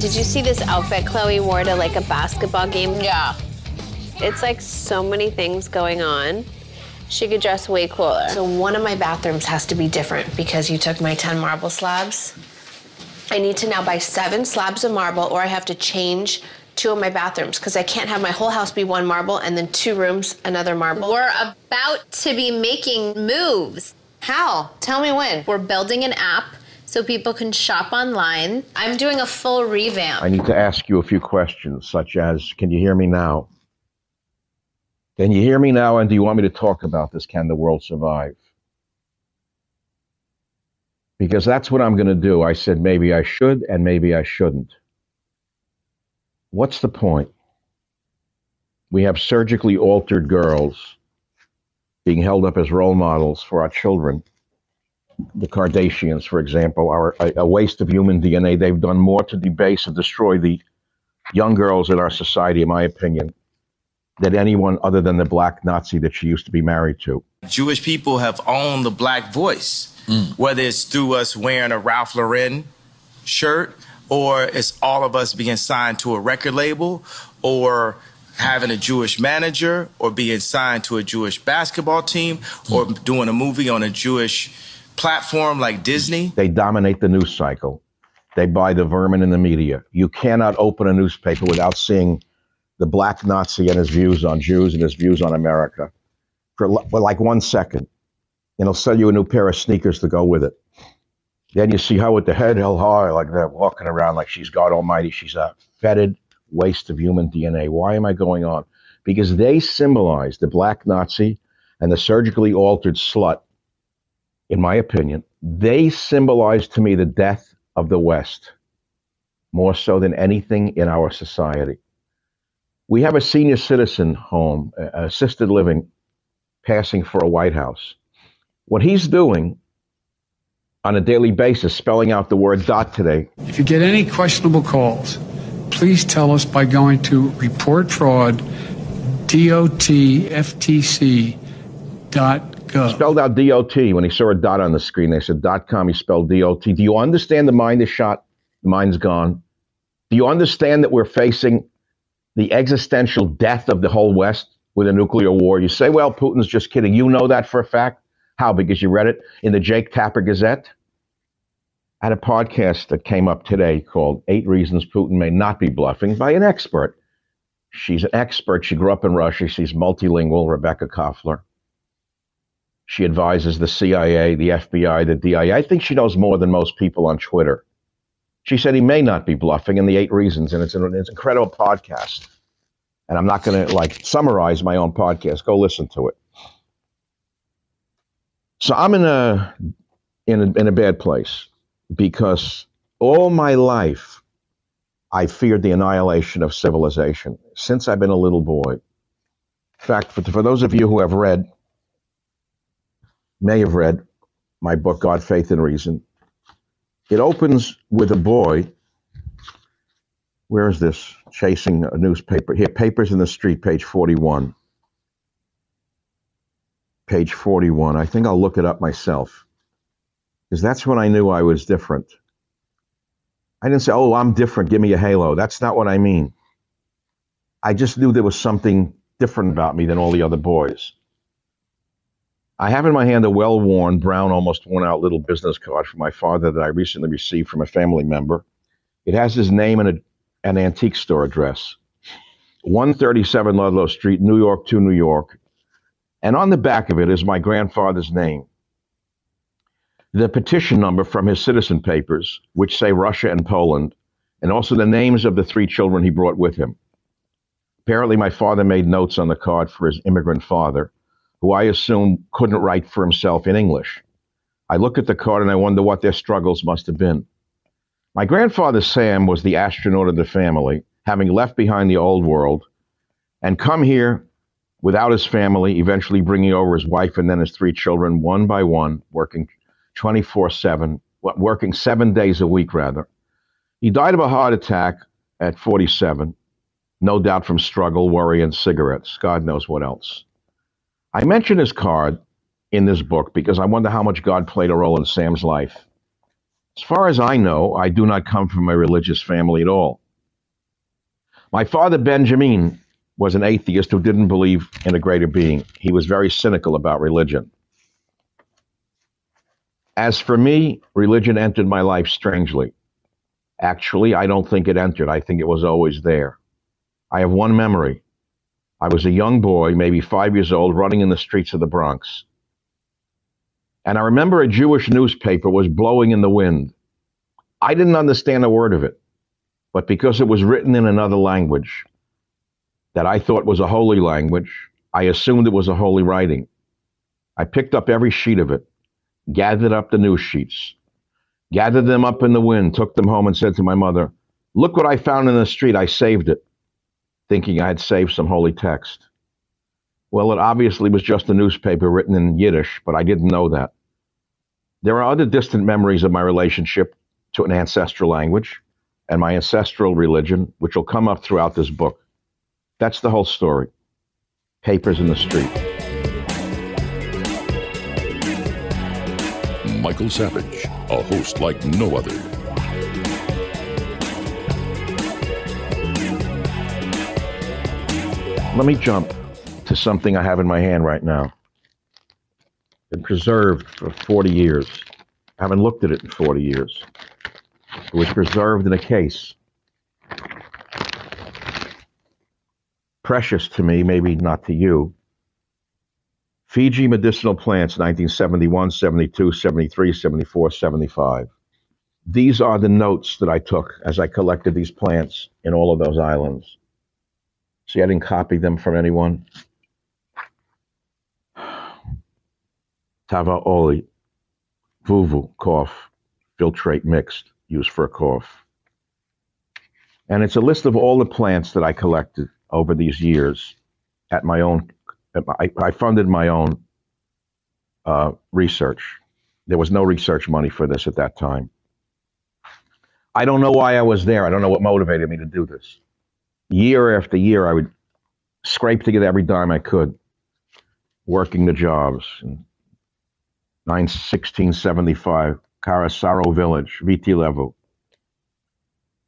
Did you see this outfit Chloe wore to like a basketball game? Yeah. It's like so many things going on. She could dress way cooler. So one of my bathrooms has to be different because you took my 10 marble slabs. I need to now buy seven slabs of marble or I have to change two of my bathrooms because I can't have my whole house be one marble and then two rooms another marble. We're about to be making moves. How? Tell me when. We're building an app so people can shop online. I'm doing a full revamp. I need to ask you a few questions, such as Can you hear me now? Can you hear me now? And do you want me to talk about this? Can the world survive? Because that's what I'm going to do. I said maybe I should and maybe I shouldn't. What's the point? We have surgically altered girls being held up as role models for our children. The Kardashians, for example, are a, a waste of human DNA. They've done more to debase and destroy the young girls in our society, in my opinion, than anyone other than the black Nazi that she used to be married to. Jewish people have owned the black voice, mm. whether it's through us wearing a Ralph Lauren shirt, or it's all of us being signed to a record label, or having a Jewish manager, or being signed to a Jewish basketball team, mm. or doing a movie on a Jewish platform like Disney. They dominate the news cycle. They buy the vermin in the media. You cannot open a newspaper without seeing the black Nazi and his views on Jews and his views on America for like one second. And he'll sell you a new pair of sneakers to go with it. Then you see her with the head held high like that, walking around like she's God Almighty. She's a fetid waste of human DNA. Why am I going on? Because they symbolize the black Nazi and the surgically altered slut, in my opinion. They symbolize to me the death of the West more so than anything in our society. We have a senior citizen home, assisted living, passing for a White House. What he's doing on a daily basis, spelling out the word dot today. If you get any questionable calls, please tell us by going to report fraud, dotftc Spelled out dot when he saw a dot on the screen. They said dot com. He spelled dot. Do you understand the mind is shot? The mind's gone. Do you understand that we're facing the existential death of the whole West with a nuclear war. You say, well, Putin's just kidding. You know that for a fact. How? Because you read it in the Jake Tapper Gazette? I had a podcast that came up today called Eight Reasons Putin May Not Be Bluffing by an expert. She's an expert. She grew up in Russia. She's multilingual, Rebecca Koffler. She advises the CIA, the FBI, the DIA. I think she knows more than most people on Twitter. She said he may not be bluffing in the eight reasons, and it's an, it's an incredible podcast. And I'm not going to like summarize my own podcast. Go listen to it. So I'm in a in a, in a bad place because all my life I feared the annihilation of civilization since I've been a little boy. In fact, for, for those of you who have read, may have read my book, God, Faith, and Reason, it opens with a boy. Where is this? Chasing a newspaper. Here, Papers in the Street, page 41. Page 41. I think I'll look it up myself. Because that's when I knew I was different. I didn't say, oh, I'm different. Give me a halo. That's not what I mean. I just knew there was something different about me than all the other boys. I have in my hand a well worn, brown, almost worn out little business card from my father that I recently received from a family member. It has his name and a, an antique store address 137 Ludlow Street, New York to New York. And on the back of it is my grandfather's name. The petition number from his citizen papers, which say Russia and Poland, and also the names of the three children he brought with him. Apparently, my father made notes on the card for his immigrant father who I assume couldn't write for himself in English. I look at the card and I wonder what their struggles must have been. My grandfather Sam was the astronaut of the family, having left behind the old world and come here without his family, eventually bringing over his wife and then his three children one by one, working 24 7, working seven days a week, rather. He died of a heart attack at 47, no doubt from struggle, worry, and cigarettes. God knows what else. I mention his card in this book because I wonder how much God played a role in Sam's life. As far as I know, I do not come from a religious family at all. My father, Benjamin, was an atheist who didn't believe in a greater being. He was very cynical about religion. As for me, religion entered my life strangely. Actually, I don't think it entered. I think it was always there. I have one memory. I was a young boy, maybe five years old, running in the streets of the Bronx. And I remember a Jewish newspaper was blowing in the wind. I didn't understand a word of it, but because it was written in another language that I thought was a holy language, I assumed it was a holy writing. I picked up every sheet of it, gathered up the news sheets, gathered them up in the wind, took them home, and said to my mother, Look what I found in the street. I saved it, thinking I had saved some holy text. Well, it obviously was just a newspaper written in Yiddish, but I didn't know that. There are other distant memories of my relationship to an ancestral language and my ancestral religion, which will come up throughout this book. That's the whole story. Papers in the street. Michael Savage, a host like no other. Let me jump to something I have in my hand right now. Been preserved for 40 years. I haven't looked at it in 40 years. It was preserved in a case. Precious to me, maybe not to you. Fiji medicinal plants, 1971, 72, 73, 74, 75. These are the notes that I took as I collected these plants in all of those islands. See, I didn't copy them from anyone. Tava oli, vuvu, cough, filtrate mixed, used for a cough. And it's a list of all the plants that I collected over these years at my own, at my, I, funded my own uh, research. There was no research money for this at that time. I don't know why I was there. I don't know what motivated me to do this. Year after year, I would scrape together every dime I could, working the jobs. In 1675, Carasaro Village, VT level.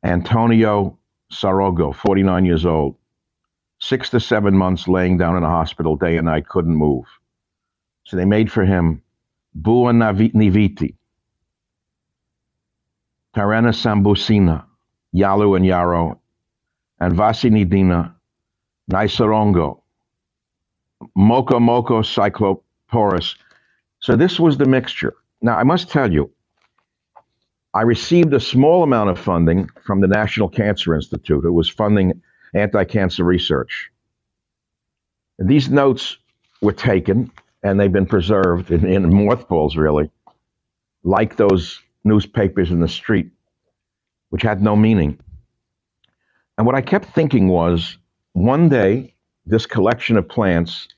Antonio Sarogo, 49 years old, six to seven months laying down in a hospital day and night, couldn't move. So they made for him Bua Niviti, Tarena Sambusina, Yalu and Yarrow, and Vasinidina, Naisarongo, Moco Moco Cycloporus. So this was the mixture. Now, I must tell you, I received a small amount of funding from the National Cancer Institute, who was funding anti cancer research. These notes were taken and they've been preserved in, in mothballs, really, like those newspapers in the street, which had no meaning. And what I kept thinking was one day, this collection of plants,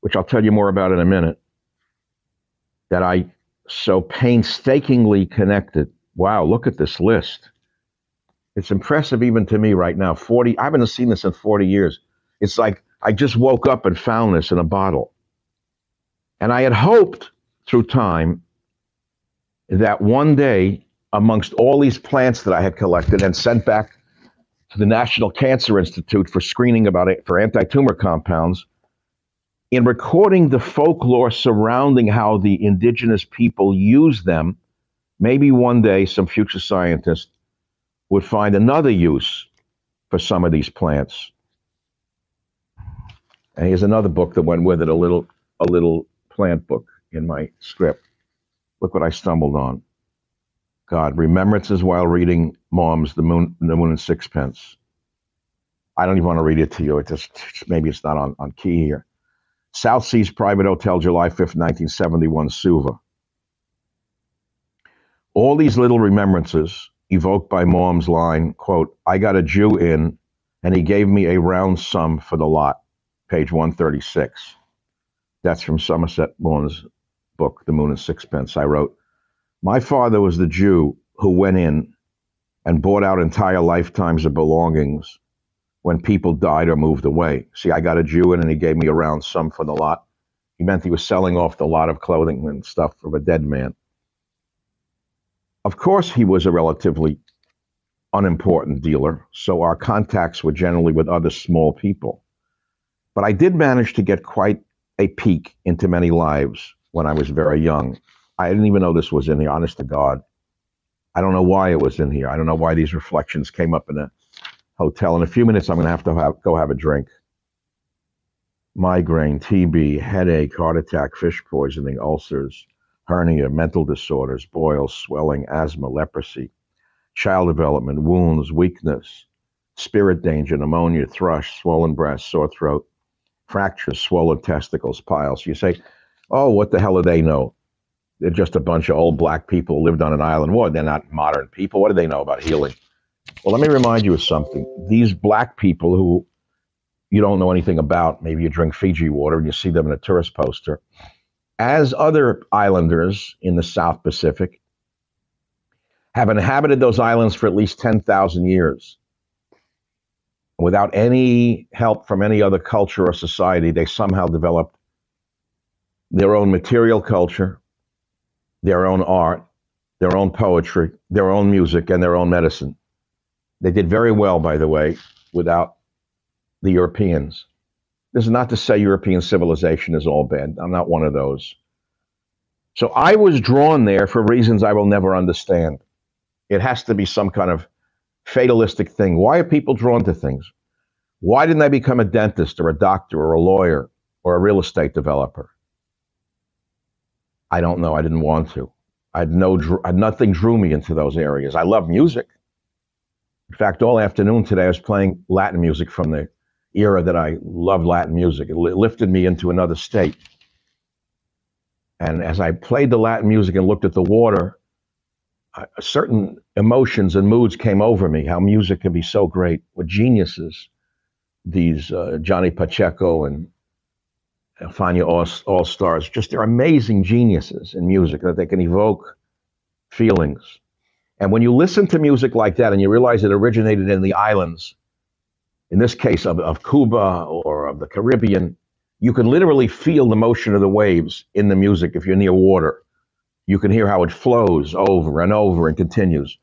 which I'll tell you more about in a minute, that I so painstakingly connected. Wow, look at this list. It's impressive even to me right now. 40, I haven't seen this in 40 years. It's like I just woke up and found this in a bottle. And I had hoped through time that one day, amongst all these plants that I had collected and sent back to the National Cancer Institute for screening about it for anti-tumor compounds, in recording the folklore surrounding how the indigenous people use them, maybe one day some future scientist would find another use for some of these plants. And here's another book that went with it, a little a little plant book in my script. Look what I stumbled on. God, remembrances while reading Maugham's The Moon, The Moon and Sixpence. I don't even want to read it to you. It just maybe it's not on, on key here. South Seas Private Hotel, July 5th, 1971, Suva. All these little remembrances evoked by Maugham's line, quote, I got a Jew in and he gave me a round sum for the lot, page 136. That's from Somerset Maugham's book, The Moon and Sixpence. I wrote, My father was the Jew who went in and bought out entire lifetimes of belongings when people died or moved away. See, I got a Jew in and he gave me a round sum for the lot. He meant he was selling off the lot of clothing and stuff from a dead man. Of course, he was a relatively unimportant dealer, so our contacts were generally with other small people. But I did manage to get quite a peek into many lives when I was very young. I didn't even know this was in here, honest to God. I don't know why it was in here. I don't know why these reflections came up in a hotel. In a few minutes, I'm going to have to have, go have a drink. Migraine, TB, headache, heart attack, fish poisoning, ulcers, hernia, mental disorders, boils, swelling, asthma, leprosy, child development, wounds, weakness, spirit danger, pneumonia, thrush, swollen breast, sore throat, fractures, swollen testicles, piles. You say, oh, what the hell do they know? They're just a bunch of old black people who lived on an island. What? They're not modern people. What do they know about healing? Well, let me remind you of something. These black people who you don't know anything about, maybe you drink Fiji water and you see them in a tourist poster, as other islanders in the South Pacific have inhabited those islands for at least 10,000 years. Without any help from any other culture or society, they somehow developed their own material culture, their own art, their own poetry, their own music, and their own medicine. They did very well, by the way, without the Europeans. This is not to say European civilization is all bad. I'm not one of those. So I was drawn there for reasons I will never understand. It has to be some kind of fatalistic thing. Why are people drawn to things? Why didn't I become a dentist or a doctor or a lawyer or a real estate developer? I don't know. I didn't want to. I had no, nothing drew me into those areas. I love music. In fact, all afternoon today, I was playing Latin music from the era that I loved Latin music. It lifted me into another state. And as I played the Latin music and looked at the water, certain emotions and moods came over me. How music can be so great. What geniuses these uh, Johnny Pacheco and Fania All, All Stars, just they're amazing geniuses in music that they can evoke feelings. And when you listen to music like that and you realize it originated in the islands, in this case of, of Cuba or of the Caribbean, you can literally feel the motion of the waves in the music if you're near water. You can hear how it flows over and over and continues,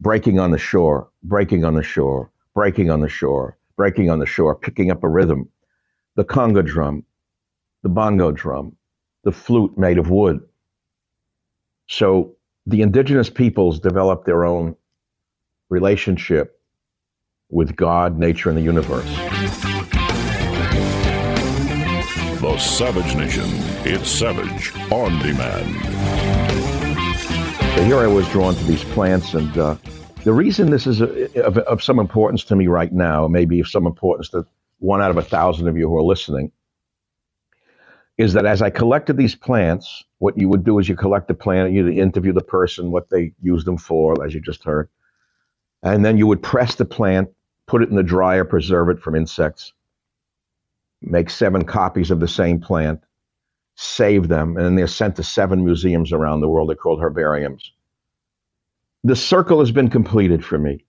breaking on the shore, breaking on the shore, breaking on the shore, breaking on the shore, picking up a rhythm. The conga drum, the bongo drum, the flute made of wood. So the indigenous peoples developed their own relationship with God, nature, and the universe. The Savage Nation. It's Savage on demand. So here I was drawn to these plants, and uh, the reason this is a, of, of some importance to me right now, maybe of some importance to one out of a thousand of you who are listening, is that as I collected these plants, what you would do is you collect the plant, you interview the person, what they use them for, as you just heard, and then you would press the plant, put it in the dryer, preserve it from insects, make seven copies of the same plant, save them, and then they're sent to seven museums around the world. They're called herbariums. The circle has been completed for me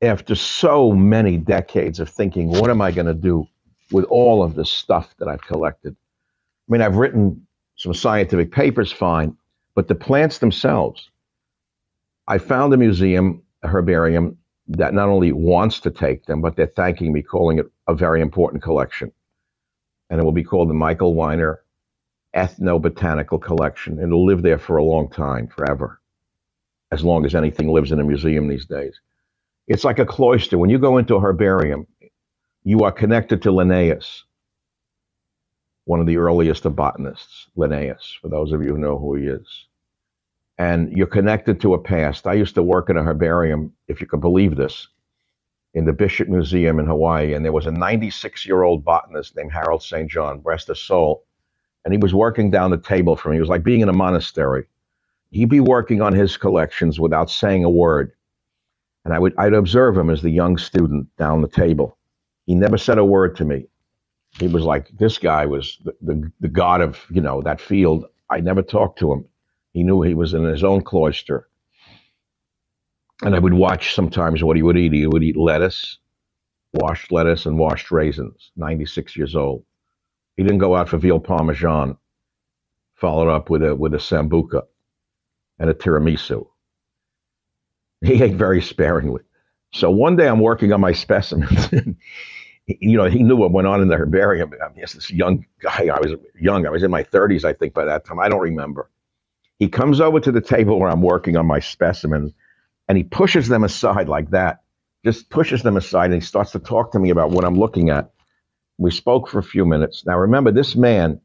after so many decades of thinking, what am I going to do with all of this stuff that I've collected? I mean, I've written some scientific papers, fine, but the plants themselves, I found a museum, a herbarium, that not only wants to take them, but they're thanking me, calling it a very important collection. And it will be called the Michael Weiner Ethnobotanical Collection. And it'll live there for a long time, forever, as long as anything lives in a museum these days. It's like a cloister. When you go into a herbarium, you are connected to Linnaeus, one of the earliest of botanists, Linnaeus, for those of you who know who he is. And you're connected to a past. I used to work in a herbarium, if you can believe this, in the Bishop Museum in Hawaii. And there was a 96 year old botanist named Harold St. John, rest his soul. And he was working down the table for me. It was like being in a monastery. He'd be working on his collections without saying a word. And I would I'd observe him as the young student down the table. He never said a word to me he was like this guy was the, the, the god of you know that field. I never talked to him. He knew he was in his own cloister. And i would watch sometimes what he would eat. He would eat lettuce washed lettuce and washed raisins 96 years old. He didn't go out for veal parmesan followed up with a with a sambuca and a tiramisu. He ate very sparingly. So one day i'm working on my specimens you know, he knew what went on in the herbarium. I mean, this young guy. I was young. I was in my 30s, I think, by that time. I don't remember. He comes over to the table where I'm working on my specimens, and he pushes them aside like that. Just pushes them aside, and he starts to talk to me about what I'm looking at. We spoke for a few minutes. Now, remember, this man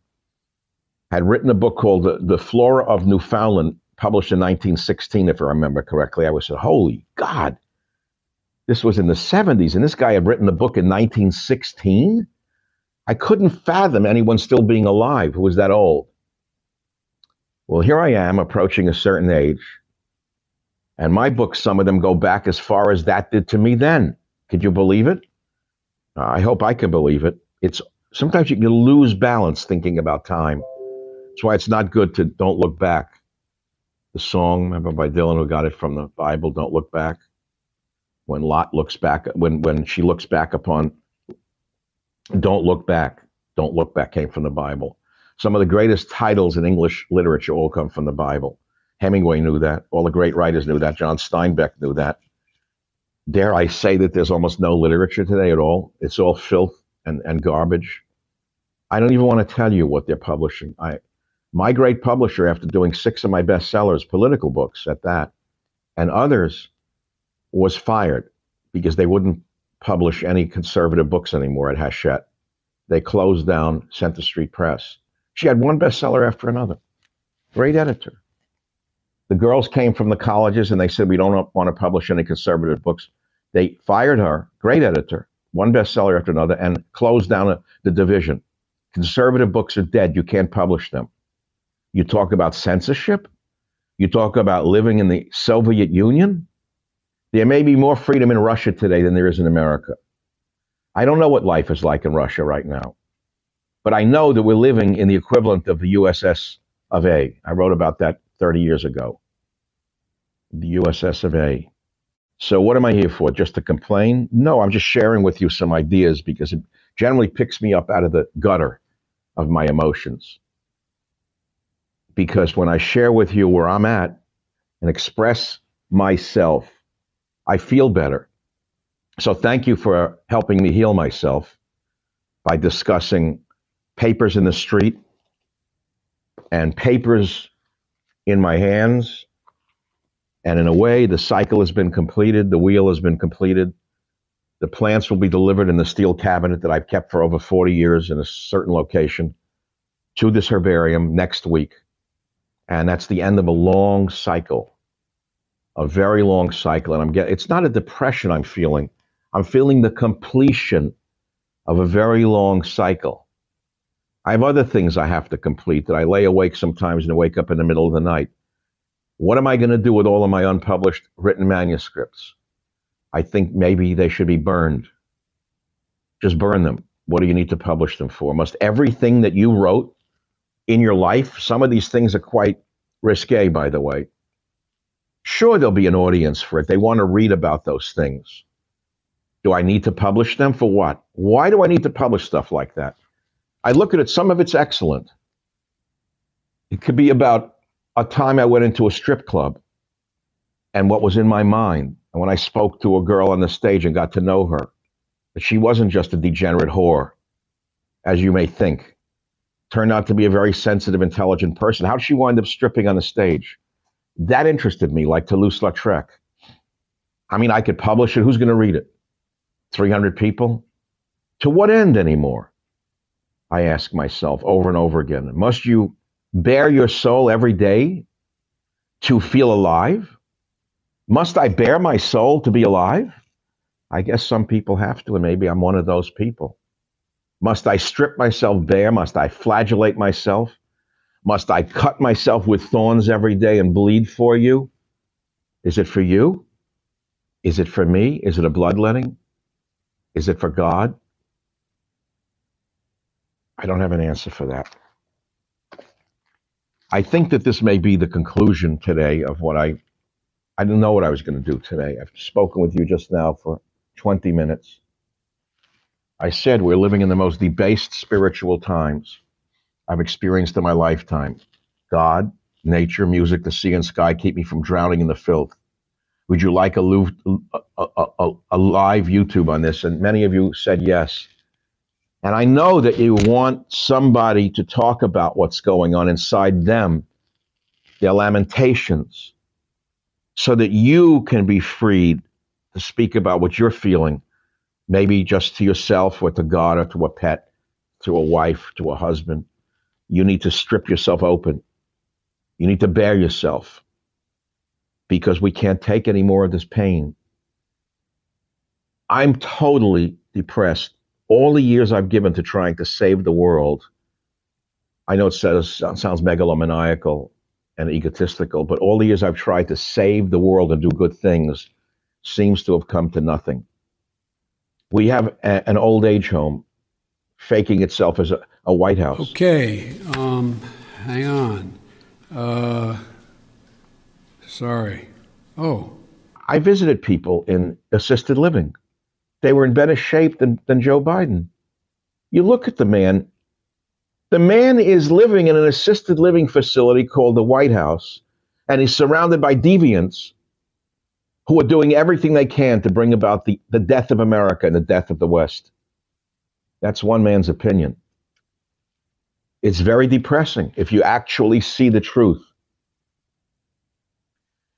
had written a book called The, the Flora of Newfoundland, published in 1916, if I remember correctly. I was said, "Holy God!" This was in the 70s, and this guy had written the book in 1916. I couldn't fathom anyone still being alive who was that old. Well, here I am approaching a certain age, and my books, some of them go back as far as that did to me then. Could you believe it? I hope I can believe it. It's sometimes you can lose balance thinking about time. That's why it's not good to don't look back. The song, remember by Dylan, who got it from the Bible, "Don't Look Back." When Lot looks back, when when she looks back upon, "Don't Look Back," "Don't Look Back" came from the Bible. Some of the greatest titles in English literature all come from the Bible. Hemingway knew that. All the great writers knew that. John Steinbeck knew that. Dare I say that there's almost no literature today at all? It's all filth and, and garbage. I don't even want to tell you what they're publishing. I, my great publisher, after doing six of my bestsellers, political books at that, and others, was fired because they wouldn't publish any conservative books anymore at Hachette. They closed down Center Street Press. She had one bestseller after another. Great editor. The girls came from the colleges and they said, We don't want to publish any conservative books. They fired her, great editor, one bestseller after another, and closed down a, the division. Conservative books are dead. You can't publish them. You talk about censorship. You talk about living in the Soviet Union. There may be more freedom in Russia today than there is in America. I don't know what life is like in Russia right now, but I know that we're living in the equivalent of the USS of A. I wrote about that 30 years ago. The USS of A. So, what am I here for? Just to complain? No, I'm just sharing with you some ideas because it generally picks me up out of the gutter of my emotions. Because when I share with you where I'm at and express myself, I feel better. So, thank you for helping me heal myself by discussing papers in the street and papers in my hands. And in a way, the cycle has been completed, the wheel has been completed. The plants will be delivered in the steel cabinet that I've kept for over 40 years in a certain location to this herbarium next week. And that's the end of a long cycle, a very long cycle. And I'm getting, it's not a depression I'm feeling. I'm feeling the completion of a very long cycle. I have other things I have to complete that I lay awake sometimes and wake up in the middle of the night. What am I going to do with all of my unpublished written manuscripts? I think maybe they should be burned. Just burn them. What do you need to publish them for? Must everything that you wrote in your life, some of these things are quite risque, by the way. Sure, there'll be an audience for it. They want to read about those things. Do I need to publish them for what? Why do I need to publish stuff like that? I look at it, some of it's excellent. It could be about a time I went into a strip club and what was in my mind. And when I spoke to a girl on the stage and got to know her, that she wasn't just a degenerate whore, as you may think. Turned out to be a very sensitive, intelligent person. How did she wind up stripping on the stage? That interested me, like Toulouse-Lautrec. I mean, I could publish it. Who's going to read it? 300 people? To what end anymore? I ask myself over and over again. Must you bare your soul every day to feel alive? Must I bare my soul to be alive? I guess some people have to, and maybe I'm one of those people. Must I strip myself bare? Must I flagellate myself? Must I cut myself with thorns every day and bleed for you? Is it for you? Is it for me? Is it a bloodletting? Is it for God? I don't have an answer for that. I think that this may be the conclusion today of what I I didn't know what I was going to do today. I've spoken with you just now for 20 minutes. I said we're living in the most debased spiritual times I've experienced in my lifetime. God, nature, music, the sea and sky keep me from drowning in the filth. Would you like a, live YouTube on this? And many of you said yes. And I know that you want somebody to talk about what's going on inside them, their lamentations, so that you can be freed to speak about what you're feeling, maybe just to yourself or to God or to a pet, to a wife, to a husband. You need to strip yourself open. You need to bare yourself because we can't take any more of this pain. I'm totally depressed. All the years I've given to trying to save the world, I know it says, sounds megalomaniacal and egotistical, but all the years I've tried to save the world and do good things seems to have come to nothing. We have a, an old age home faking itself as a, a White House. Okay, um, hang on. Uh, sorry. Oh, I visited people in assisted living. They were in better shape than, than Joe Biden. You look at the man, the man is living in an assisted living facility called the White House, and he's surrounded by deviants who are doing everything they can to bring about the, the death of America and the death of the West. That's one man's opinion. It's very depressing if you actually see the truth.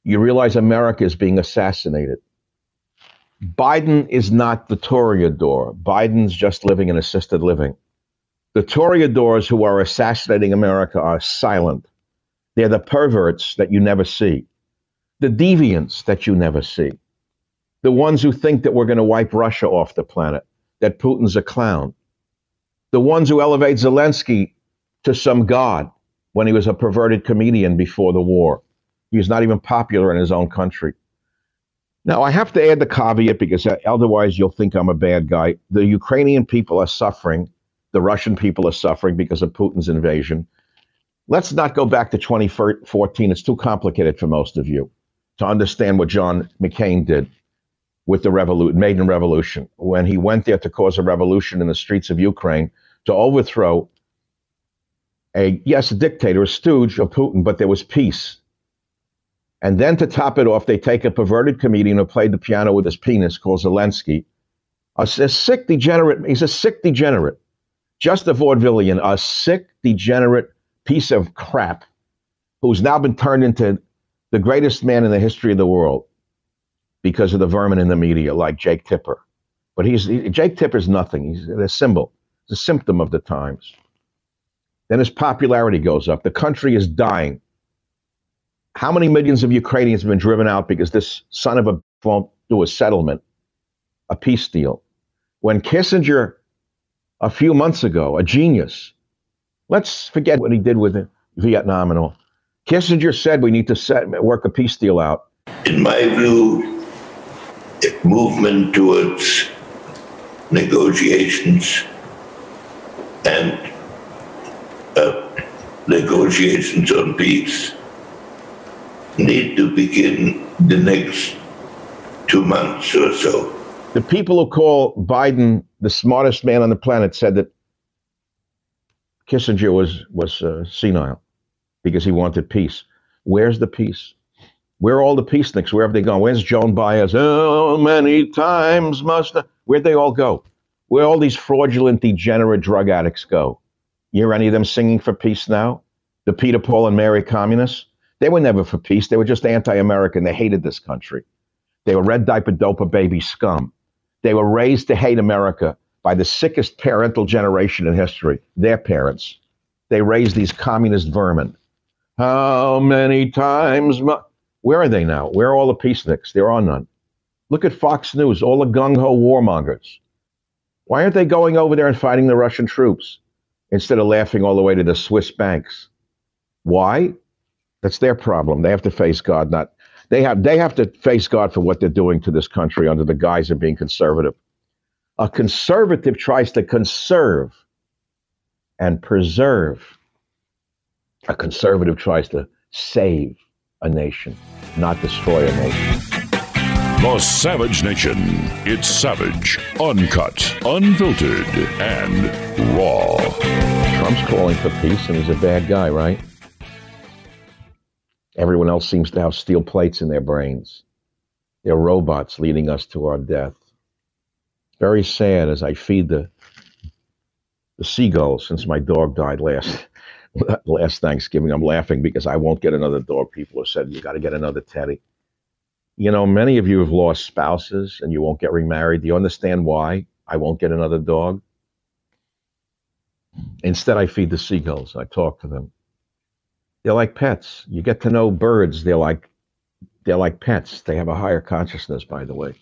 You realize America is being assassinated. Biden is not the Toreador. Biden's just living in assisted living. The Toreadors who are assassinating America are silent. They're the perverts that you never see, the deviants that you never see, the ones who think that we're going to wipe Russia off the planet, that Putin's a clown, the ones who elevate Zelensky to some god when he was a perverted comedian before the war. He was not even popular in his own country. Now, I have to add the caveat because uh, otherwise you'll think I'm a bad guy. The Ukrainian people are suffering. The Russian people are suffering because of Putin's invasion. Let's not go back to 2014. It's too complicated for most of you to understand what John McCain did with the revolution, Maidan Revolution, when he went there to cause a revolution in the streets of Ukraine to overthrow a, yes, a dictator, a stooge of Putin, but there was peace. And then to top it off, they take a perverted comedian who played the piano with his penis called Zelensky, a, a sick degenerate. He's a sick degenerate, just a vaudevillian, a sick degenerate piece of crap who's now been turned into the greatest man in the history of the world because of the vermin in the media, like Jake Tipper. But he's he, Jake Tipper's nothing. He's a symbol. A symptom of the times. Then his popularity goes up. The country is dying. How many millions of Ukrainians have been driven out because this son of a won't do a settlement, a peace deal? When Kissinger, a few months ago, a genius, let's forget what he did with Vietnam and all. Kissinger said we need to set, work a peace deal out. In my view, movement towards negotiations and negotiations on peace need to begin the next two months or so. The people who call Biden the smartest man on the planet said that Kissinger was was uh, senile because he wanted peace. Where's the peace? Where are all the peaceniks? Where have they gone? Where's Joan Baez? How many times must? Where'd they all go? Where all these fraudulent, degenerate drug addicts go? You hear any of them singing for peace now? The Peter, Paul, and Mary communists? They were never for peace. They were just anti-American. They hated this country. They were red diaper doper baby scum. They were raised to hate America by the sickest parental generation in history, their parents. They raised these communist vermin. How many times? Mu- Where are they now? Where are all the peaceniks? There are none. Look at Fox News, all the gung ho warmongers. Why aren't they going over there and fighting the Russian troops instead of laughing all the way to the Swiss banks? Why? That's their problem. They have to face God, not they have they have to face God for what they're doing to this country under the guise of being conservative. A conservative tries to conserve and preserve. A conservative tries to save a nation, not destroy a nation. The Savage Nation. It's savage, uncut, unfiltered, and raw. Trump's calling for peace and he's a bad guy, right? Everyone else seems to have steel plates in their brains. They're robots leading us to our death. Very sad as I feed the the seagulls since my dog died last last Thanksgiving. I'm laughing because I won't get another dog. People have said you got to get another Teddy. You know, many of you have lost spouses and you won't get remarried. Do you understand why I won't get another dog? Instead, I feed the seagulls. I talk to them. They're like pets. You get to know birds. They're like they're like pets. They have a higher consciousness, by the way.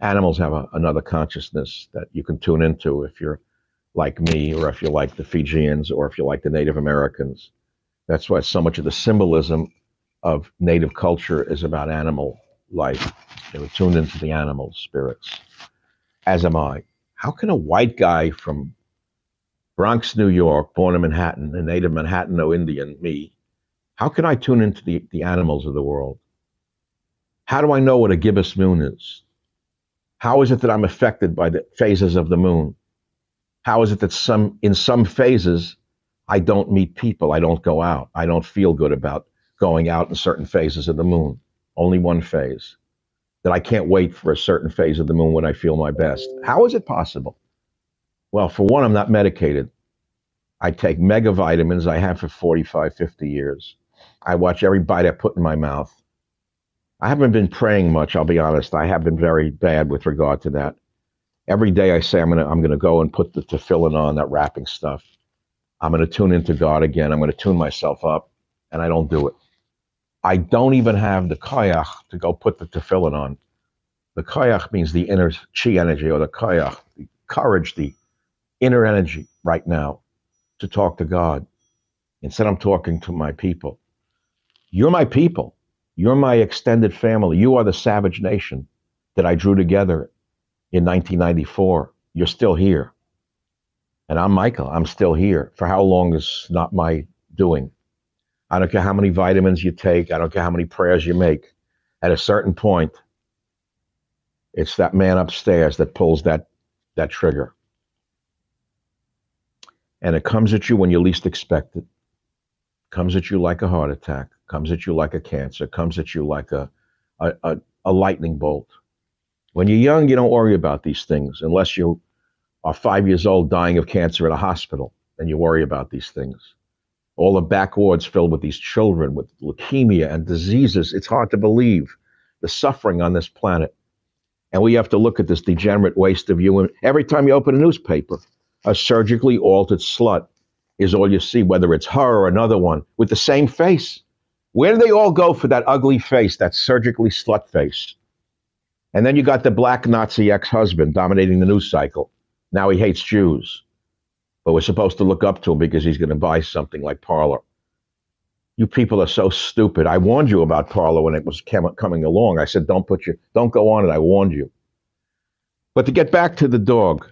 Animals have a, another consciousness that you can tune into if you're like me, or if you're like the Fijians, or if you're like the Native Americans. That's why so much of the symbolism of Native culture is about animal life. They were tuned into the animal spirits, as am I. How can a white guy from Bronx, New York, born in Manhattan, a native Manhattano Indian, me, how can I tune into the, the animals of the world? How do I know what a gibbous moon is? How is it that I'm affected by the phases of the moon? How is it that some in some phases I don't meet people, I don't go out, I don't feel good about going out in certain phases of the moon? Only one phase. That I can't wait for a certain phase of the moon when I feel my best. How is it possible? Well, for one, I'm not medicated. I take mega vitamins. I have for 45, 50 years. I watch every bite I put in my mouth. I haven't been praying much, I'll be honest. I have been very bad with regard to that. Every day I say I'm gonna I'm gonna go and put the tefillin on, that wrapping stuff. I'm gonna tune into God again. I'm gonna tune myself up, and I don't do it. I don't even have the koyach to go put the tefillin on. The koyach means the inner chi energy, or the koyach, the courage, the inner energy right now to talk to God. Instead, I'm talking to my people. You're my people. You're my extended family. You are the savage nation that I drew together in 1994. You're still here. And I'm Michael. I'm still here. For how long is not my doing? I don't care how many vitamins you take. I don't care how many prayers you make. At a certain point, it's that man upstairs that pulls that, that trigger. And it comes at you when you least expect it. Comes at you like a heart attack comes at you like a cancer, comes at you like a, a, a, a lightning bolt. When you're young, you don't worry about these things unless you are five years old dying of cancer in a hospital, and you worry about these things. All the back wards filled with these children with leukemia and diseases. It's hard to believe the suffering on this planet. And we have to look at this degenerate waste of human. Every time you open a newspaper, a surgically altered slut is all you see, whether it's her or another one with the same face. Where do they all go for that ugly face, that surgically slut face? And then you got the black Nazi ex husband dominating the news cycle. Now he hates Jews. But we're supposed to look up to him because he's going to buy something like Parler. You people are so stupid. I warned you about Parler when it was coming along. I said, don't put your, don't go on it. I warned you. But to get back to the dog,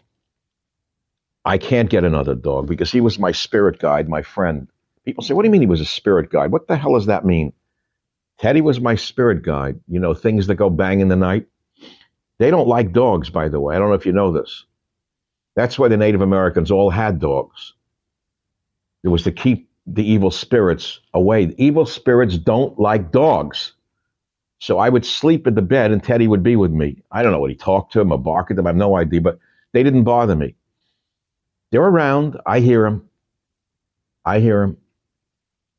I can't get another dog because he was my spirit guide, my friend. People say, What do you mean he was a spirit guide? What the hell does that mean? Teddy was my spirit guide. You know, things that go bang in the night. They don't like dogs, by the way. I don't know if you know this. That's why the Native Americans all had dogs. It was to keep the evil spirits away. The evil spirits don't like dogs. So I would sleep in the bed and Teddy would be with me. I don't know what he talked to him or barked at them. I have no idea, but they didn't bother me. They're around. I hear them. I hear them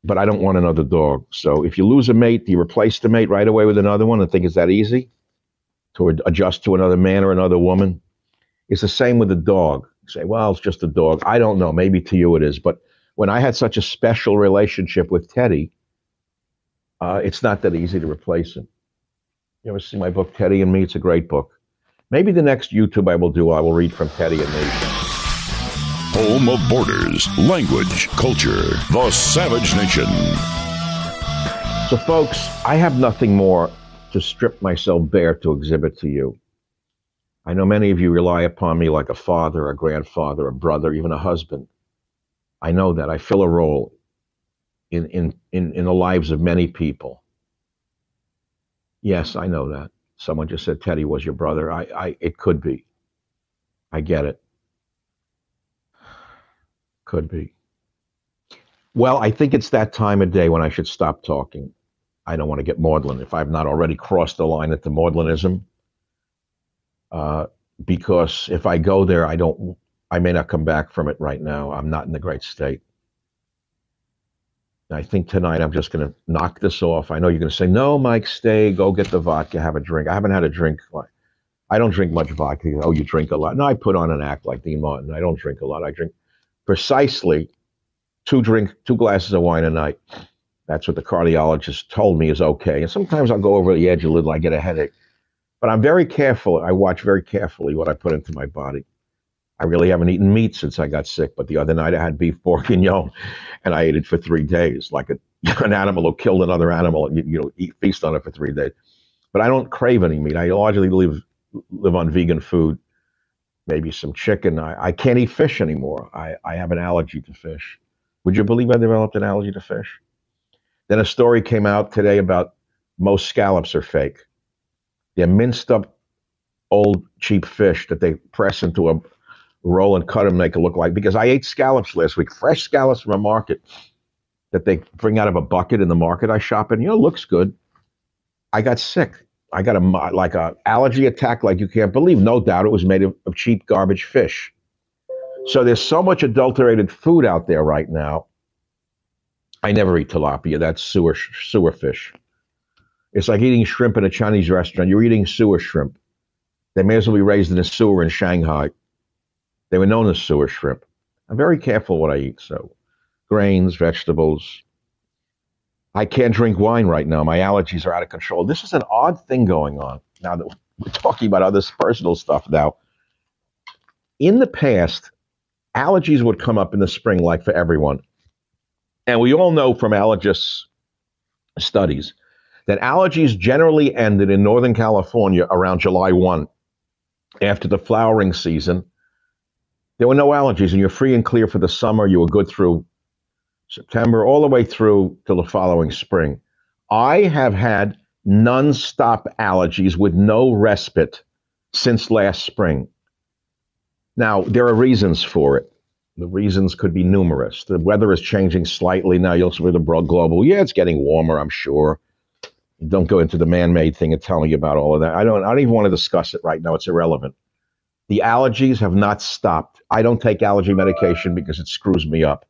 but I don't want another dog. So if you lose a mate, do you replace the mate right away with another one and think it's that easy to adjust to another man or another woman? It's the same with a dog. You say, well, it's just a dog. I don't know. Maybe to you it is. But when I had such a special relationship with Teddy, uh, it's not that easy to replace him. You ever see my book, Teddy and Me? It's a great book. Maybe the next YouTube I will do, I will read from Teddy and Me. Home of borders, language, culture, the Savage Nation. So, folks, I have nothing more to strip myself bare to exhibit to you. I know many of you rely upon me like a father, a grandfather, a brother, even a husband. I know that. I fill a role in, in, in, in the lives of many people. Yes, I know that. Someone just said Teddy was your brother. I, I it could be. I get it. Could be. Well, I think it's that time of day when I should stop talking. I don't want to get maudlin if I've not already crossed the line into maudlinism. Uh, because if I go there, I don't I may not come back from it right now. I'm not in a great state. I think tonight I'm just going to knock this off. I know you're going to say, no, Mike, stay, go get the vodka, have a drink. I haven't had a drink. I don't drink much vodka. Oh, you drink a lot. No, I put on an act like Dean Martin. I don't drink a lot. I drink precisely two drink, two glasses of wine a night. That's what the cardiologist told me is okay. And sometimes I'll go over the edge a little. I get a headache. But I'm very careful. I watch very carefully what I put into my body. I really haven't eaten meat since I got sick, but the other night I had beef bourguignon, and I ate it for three days, like a, an animal who killed another animal, you, you know, eat, feast on it for three days. But I don't crave any meat. I largely live live on vegan food, maybe some chicken. I, I can't eat fish anymore. I, I have an allergy to fish. Would you believe I developed an allergy to fish? Then a story came out today about most scallops are fake. They're minced up old cheap fish that they press into a roll and cut them, make it look like. Because I ate scallops last week, fresh scallops from a market that they bring out of a bucket in the market I shop in. You know, looks good. I got sick. I got a like a allergy attack like you can't believe. No doubt it was made of, of cheap garbage fish. So there's so much adulterated food out there right now. I never eat tilapia. That's sewer sewer fish. It's like eating shrimp in a Chinese restaurant. You're eating sewer shrimp. They may as well be raised in a sewer in Shanghai. They were known as sewer shrimp. I'm very careful what I eat. So, grains, vegetables. I can't drink wine right now. My allergies are out of control. This is an odd thing going on now that we're talking about other personal stuff now. In the past, allergies would come up in the spring, like for everyone. And we all know from allergists' studies that allergies generally ended in Northern California around July 1 after the flowering season there were no allergies, and you're free and clear for the summer. You were good through September, all the way through till the following spring. I have had nonstop allergies with no respite since last spring. Now, there are reasons for it. The reasons could be numerous. The weather is changing slightly now. You'll see the broad global. Yeah, it's getting warmer, I'm sure. Don't go into the man-made thing and tell me about all of that. I don't. I don't even want to discuss it right now. It's irrelevant. The allergies have not stopped. I don't take allergy medication because it screws me up.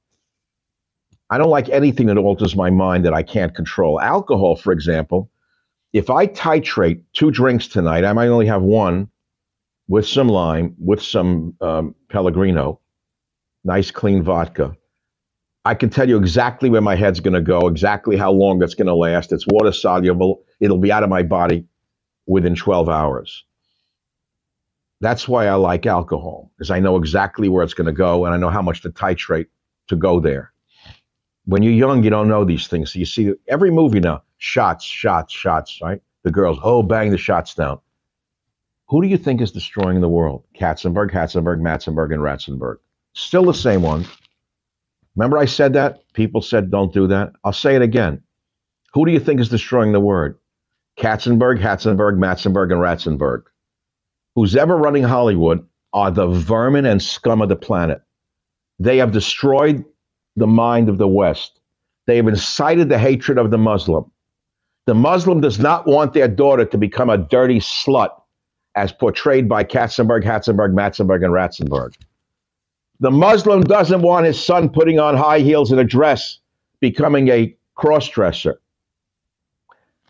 I don't like anything that alters my mind that I can't control. Alcohol, for example, if I titrate two drinks tonight, I might only have one with some lime, with some um, Pellegrino, nice clean vodka. I can tell you exactly where my head's going to go, exactly how long it's going to last. It's water soluble. It'll be out of my body within 12 hours. That's why I like alcohol, because I know exactly where it's going to go and I know how much to titrate to go there. When you're young, you don't know these things. So you see every movie now, shots, shots, shots, right? The girls, oh, bang the shots down. Who do you think is destroying the world? Katzenberg, Katzenberg, Matzenberg, and Ratzenberg. Still the same one. Remember I said that? People said don't do that. I'll say it again. Who do you think is destroying the word? Katzenberg, Hatzenberg, Matzenberg, and Ratzenberg who's ever running Hollywood are the vermin and scum of the planet. They have destroyed the mind of the West. They have incited the hatred of the Muslim. The Muslim does not want their daughter to become a dirty slut as portrayed by Katzenberg, Hatzenberg, Matzenberg, and Ratzenberg. The Muslim doesn't want his son putting on high heels and a dress, becoming a crossdresser.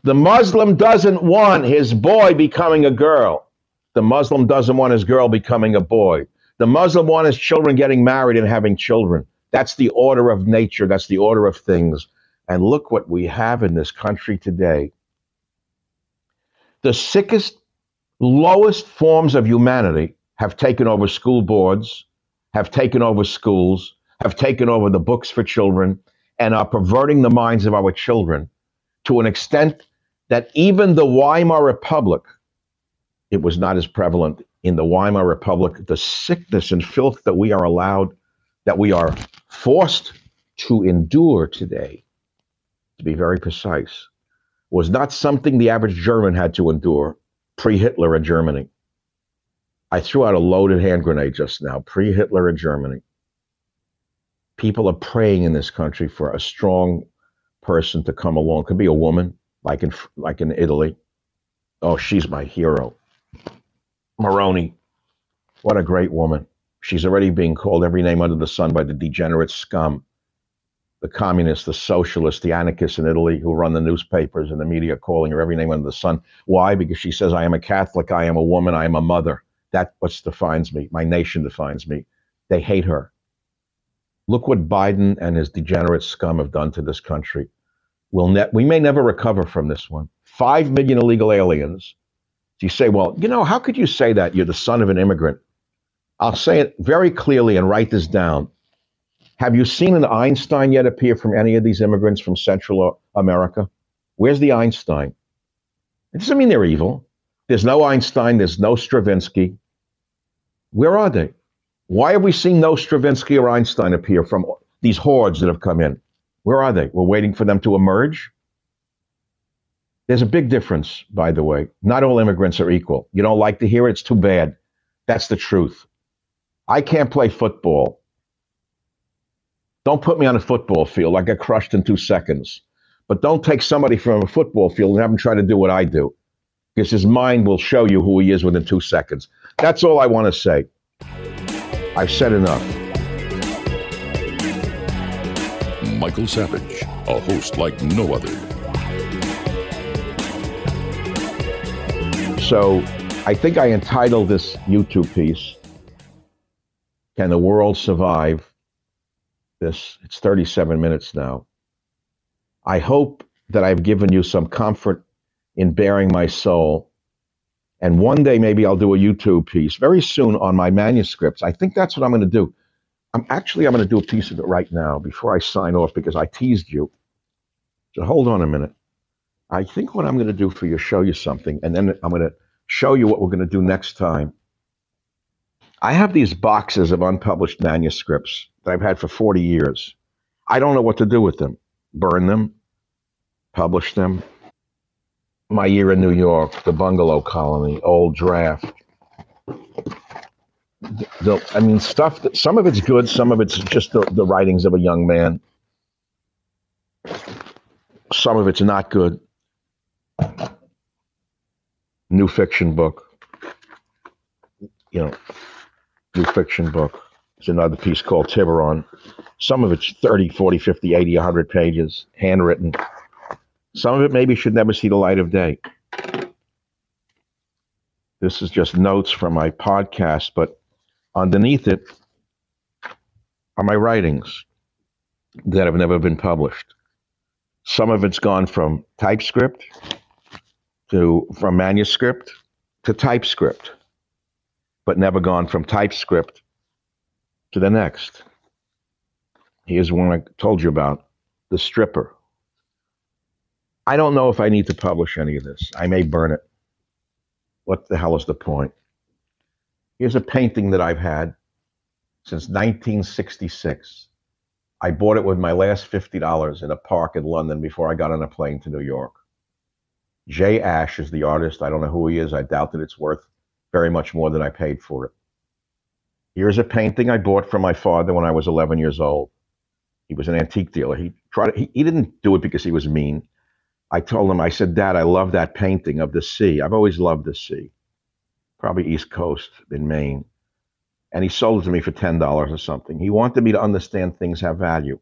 The Muslim doesn't want his boy becoming a girl. The Muslim doesn't want his girl becoming a boy. The Muslim wants his children getting married and having children. That's the order of nature. That's the order of things. And look what we have in this country today. The sickest, lowest forms of humanity have taken over school boards, have taken over schools, have taken over the books for children, and are perverting the minds of our children to an extent that even the Weimar Republic, it was not as prevalent in the Weimar Republic. The sickness and filth that we are allowed, that we are forced to endure today, to be very precise, was not something the average German had to endure pre Hitler in Germany. I threw out a loaded hand grenade just now, pre Hitler in Germany. People are praying in this country for a strong person to come along. Could be a woman, like in like in Italy. Oh, she's my hero. Meloni, what a great woman. She's already being called every name under the sun by the degenerate scum, the communists, the socialists, the anarchists in Italy who run the newspapers and the media calling her every name under the sun. Why? Because she says, I am a Catholic, I am a woman, I am a mother. That's what defines me. My nation defines me. They hate her. Look what Biden and his degenerate scum have done to this country. We'll ne- we may never recover from this one. Five million illegal aliens. You say, well, you know, how could you say that? You're the son of an immigrant. I'll say it very clearly and write this down. Have you seen an Einstein yet appear from any of these immigrants from Central America? Where's the Einstein? It doesn't mean they're evil. There's no Einstein, there's no Stravinsky. Where are they? Why have we seen no Stravinsky or Einstein appear from these hordes that have come in? Where are they? We're waiting for them to emerge. There's a big difference, by the way. Not all immigrants are equal. You don't like to hear it, it's too bad. That's the truth. I can't play football. Don't put me on a football field. I get crushed in two seconds. But don't take somebody from a football field and have him try to do what I do, because his mind will show you who he is within two seconds. That's all I want to say. I've said enough. Michael Savage, a host like no other. So I think I entitled this YouTube piece, Can the World Survive? This, it's 37 minutes now. I hope that I've given you some comfort in bearing my soul. And one day maybe I'll do a YouTube piece very soon on my manuscripts. I think that's what I'm going to do. I'm actually I'm going to do a piece of it right now before I sign off because I teased you. So hold on a minute. I think what I'm going to do for you show you something, and then I'm going to show you what we're going to do next time. I have these boxes of unpublished manuscripts that I've had for 40 years. I don't know what to do with them. Burn them, publish them. My year in New York, the bungalow colony, old draft. The, I mean, stuff that some of it's good, some of it's just the, the writings of a young man. Some of it's not good new fiction book. You know, new fiction book. It's another piece called Tiburon. Some of it's 30, 40, 50, 80, 100 pages, handwritten. Some of it maybe should never see the light of day. This is just notes from my podcast, but underneath it are my writings that have never been published. Some of it's gone from typescript to from manuscript to typescript, but never gone from typescript to the next. Here's one I told you about the stripper. I don't know if I need to publish any of this. I may burn it. What the hell is the point? Here's a painting that I've had since 1966. I bought it with my last $50 in a park in London before I got on a plane to New York. Jay Ash is the artist. I don't know who he is. I doubt that it's worth very much more than I paid for it. Here's a painting I bought from my father when I was 11 years old. He was an antique dealer. He tried. He, he didn't do it because he was mean. I told him, I said, Dad, I love that painting of the sea. I've always loved the sea, probably East Coast in Maine. And he sold it to me for $10 or something. He wanted me to understand things have value.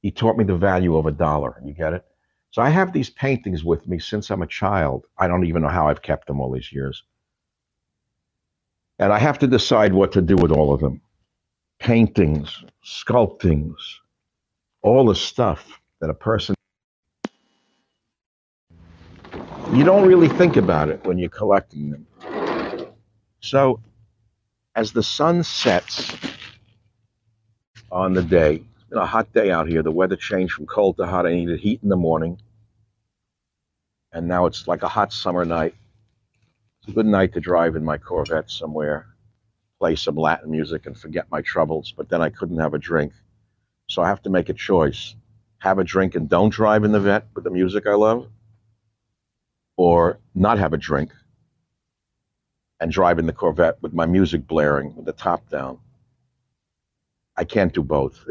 He taught me the value of a dollar. You get it? So I have these paintings with me since I'm a child. I don't even know how I've kept them all these years. And I have to decide what to do with all of them paintings, sculptings, all the stuff that a person. You don't really think about it when you're collecting them. So, as the sun sets on the day, it's been a hot day out here. The weather changed from cold to hot. I needed heat in the morning and now it's like a hot summer night. It's a good night to drive in my Corvette somewhere, play some Latin music, and forget my troubles. But then I couldn't have a drink. So I have to make a choice have a drink and don't drive in the vet with the music I love, or not have a drink and drive in the Corvette with my music blaring with the top down. I can't do both.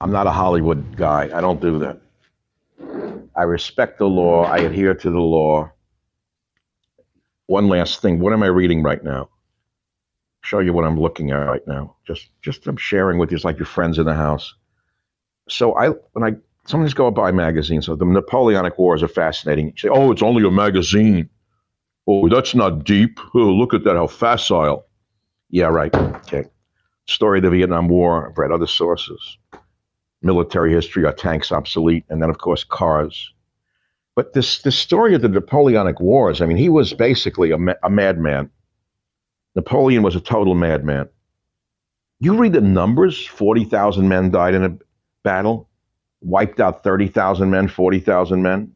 I'm not a Hollywood guy. I don't do that. I respect the law. I adhere to the law. One last thing. What am I reading right now? show you what I'm looking at right now. Just, just I'm sharing with you. It's like your friends in the house. So I, when I sometimes go buy magazines, so the Napoleonic Wars are fascinating. You say, oh, it's only a magazine. Oh, that's not deep. Oh, look at that, how facile. Yeah, right. Okay. Story of the Vietnam War. I've read other sources. Military history. Are tanks obsolete? And then, of course, cars. But this this story of the Napoleonic Wars. I mean, he was basically a, ma- a madman. Napoleon was a total madman. You read the numbers. Forty thousand men died in a battle. Wiped out thirty thousand men. Forty thousand men.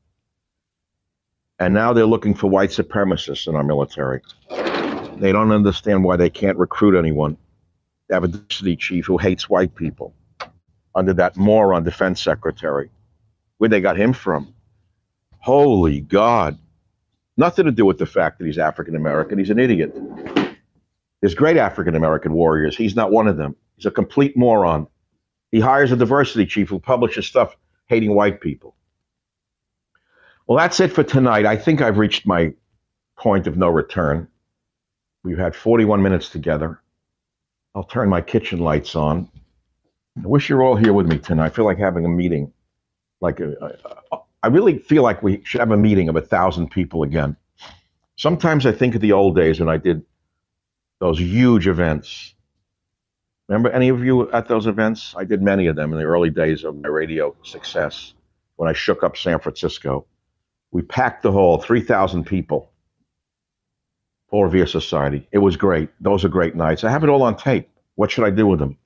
And now they're looking for white supremacists in our military. They don't understand why they can't recruit anyone. They have a diversity chief who hates white people under that moron defense secretary. Where they got him from? Holy God. Nothing to do with the fact that he's African American. He's an idiot. There's great African American warriors. He's not one of them. He's a complete moron. He hires a diversity chief who publishes stuff hating white people. Well, that's it for tonight. I think I've reached my point of no return. We've had 41 minutes together. I'll turn my kitchen lights on. I wish you're all here with me tonight. I feel like having a meeting. Like I really feel like we should have a meeting of a thousand people again. Sometimes I think of the old days when I did those huge events. Remember any of you at those events? I did many of them in the early days of my radio success when I shook up San Francisco. We packed the hall, 3,000 people. Paul Revere Society. It was great. Those are great nights. I have it all on tape. What should I do with them?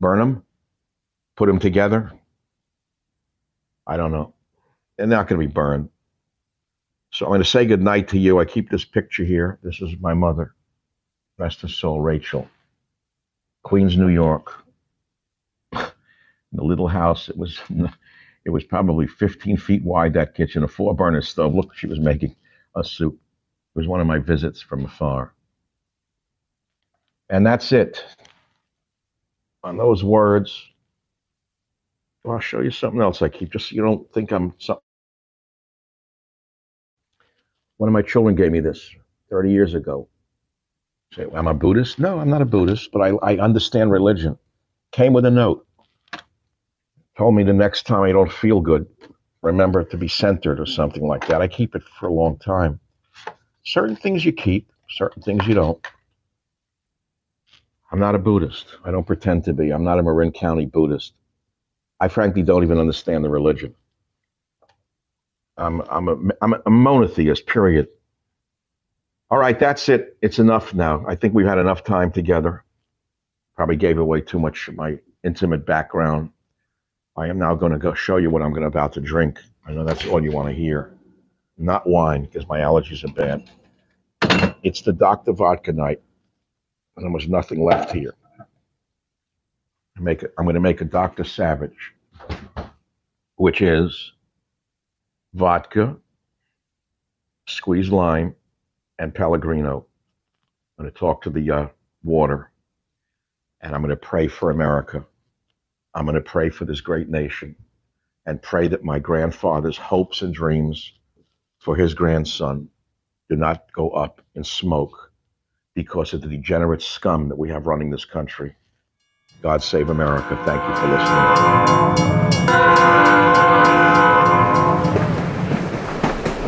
Burn them? Put them together? I don't know. They're not going to be burned. So I'm going to say goodnight to you. I keep this picture here. This is my mother. Rest her soul, Rachel. Queens, New York. In the little house. It was it was probably 15 feet wide, that kitchen, a four burner stove. Look, she was making a soup. It was one of my visits from afar. And that's it. On those words, I'll show you something else I keep, just so you don't think I'm something. One of my children gave me this 30 years ago. Say, I'm a Buddhist? No, I'm not a Buddhist, but I, I understand religion. Came with a note. Told me the next time I don't feel good, remember to be centered or something like that. I keep it for a long time. Certain things you keep, certain things you don't. I'm not a Buddhist. I don't pretend to be. I'm not a Marin County Buddhist. I frankly don't even understand the religion. I'm, I'm, a, I'm a monotheist, period. All right, that's it. It's enough now. I think we've had enough time together. Probably gave away too much of my intimate background. I am now going to go show you what I'm going to about to drink. I know that's all you want to hear. Not wine, because my allergies are bad. It's the Dr. Vodka night, and there was nothing left here. I make it, I'm going to make a Dr. Savage, which is vodka, squeezed lime, and Pellegrino. I'm going to talk to the uh, water, and I'm going to pray for America. I'm going to pray for this great nation and pray that my grandfather's hopes and dreams for his grandson do not go up in smoke because of the degenerate scum that we have running this country. God save America. Thank you for listening.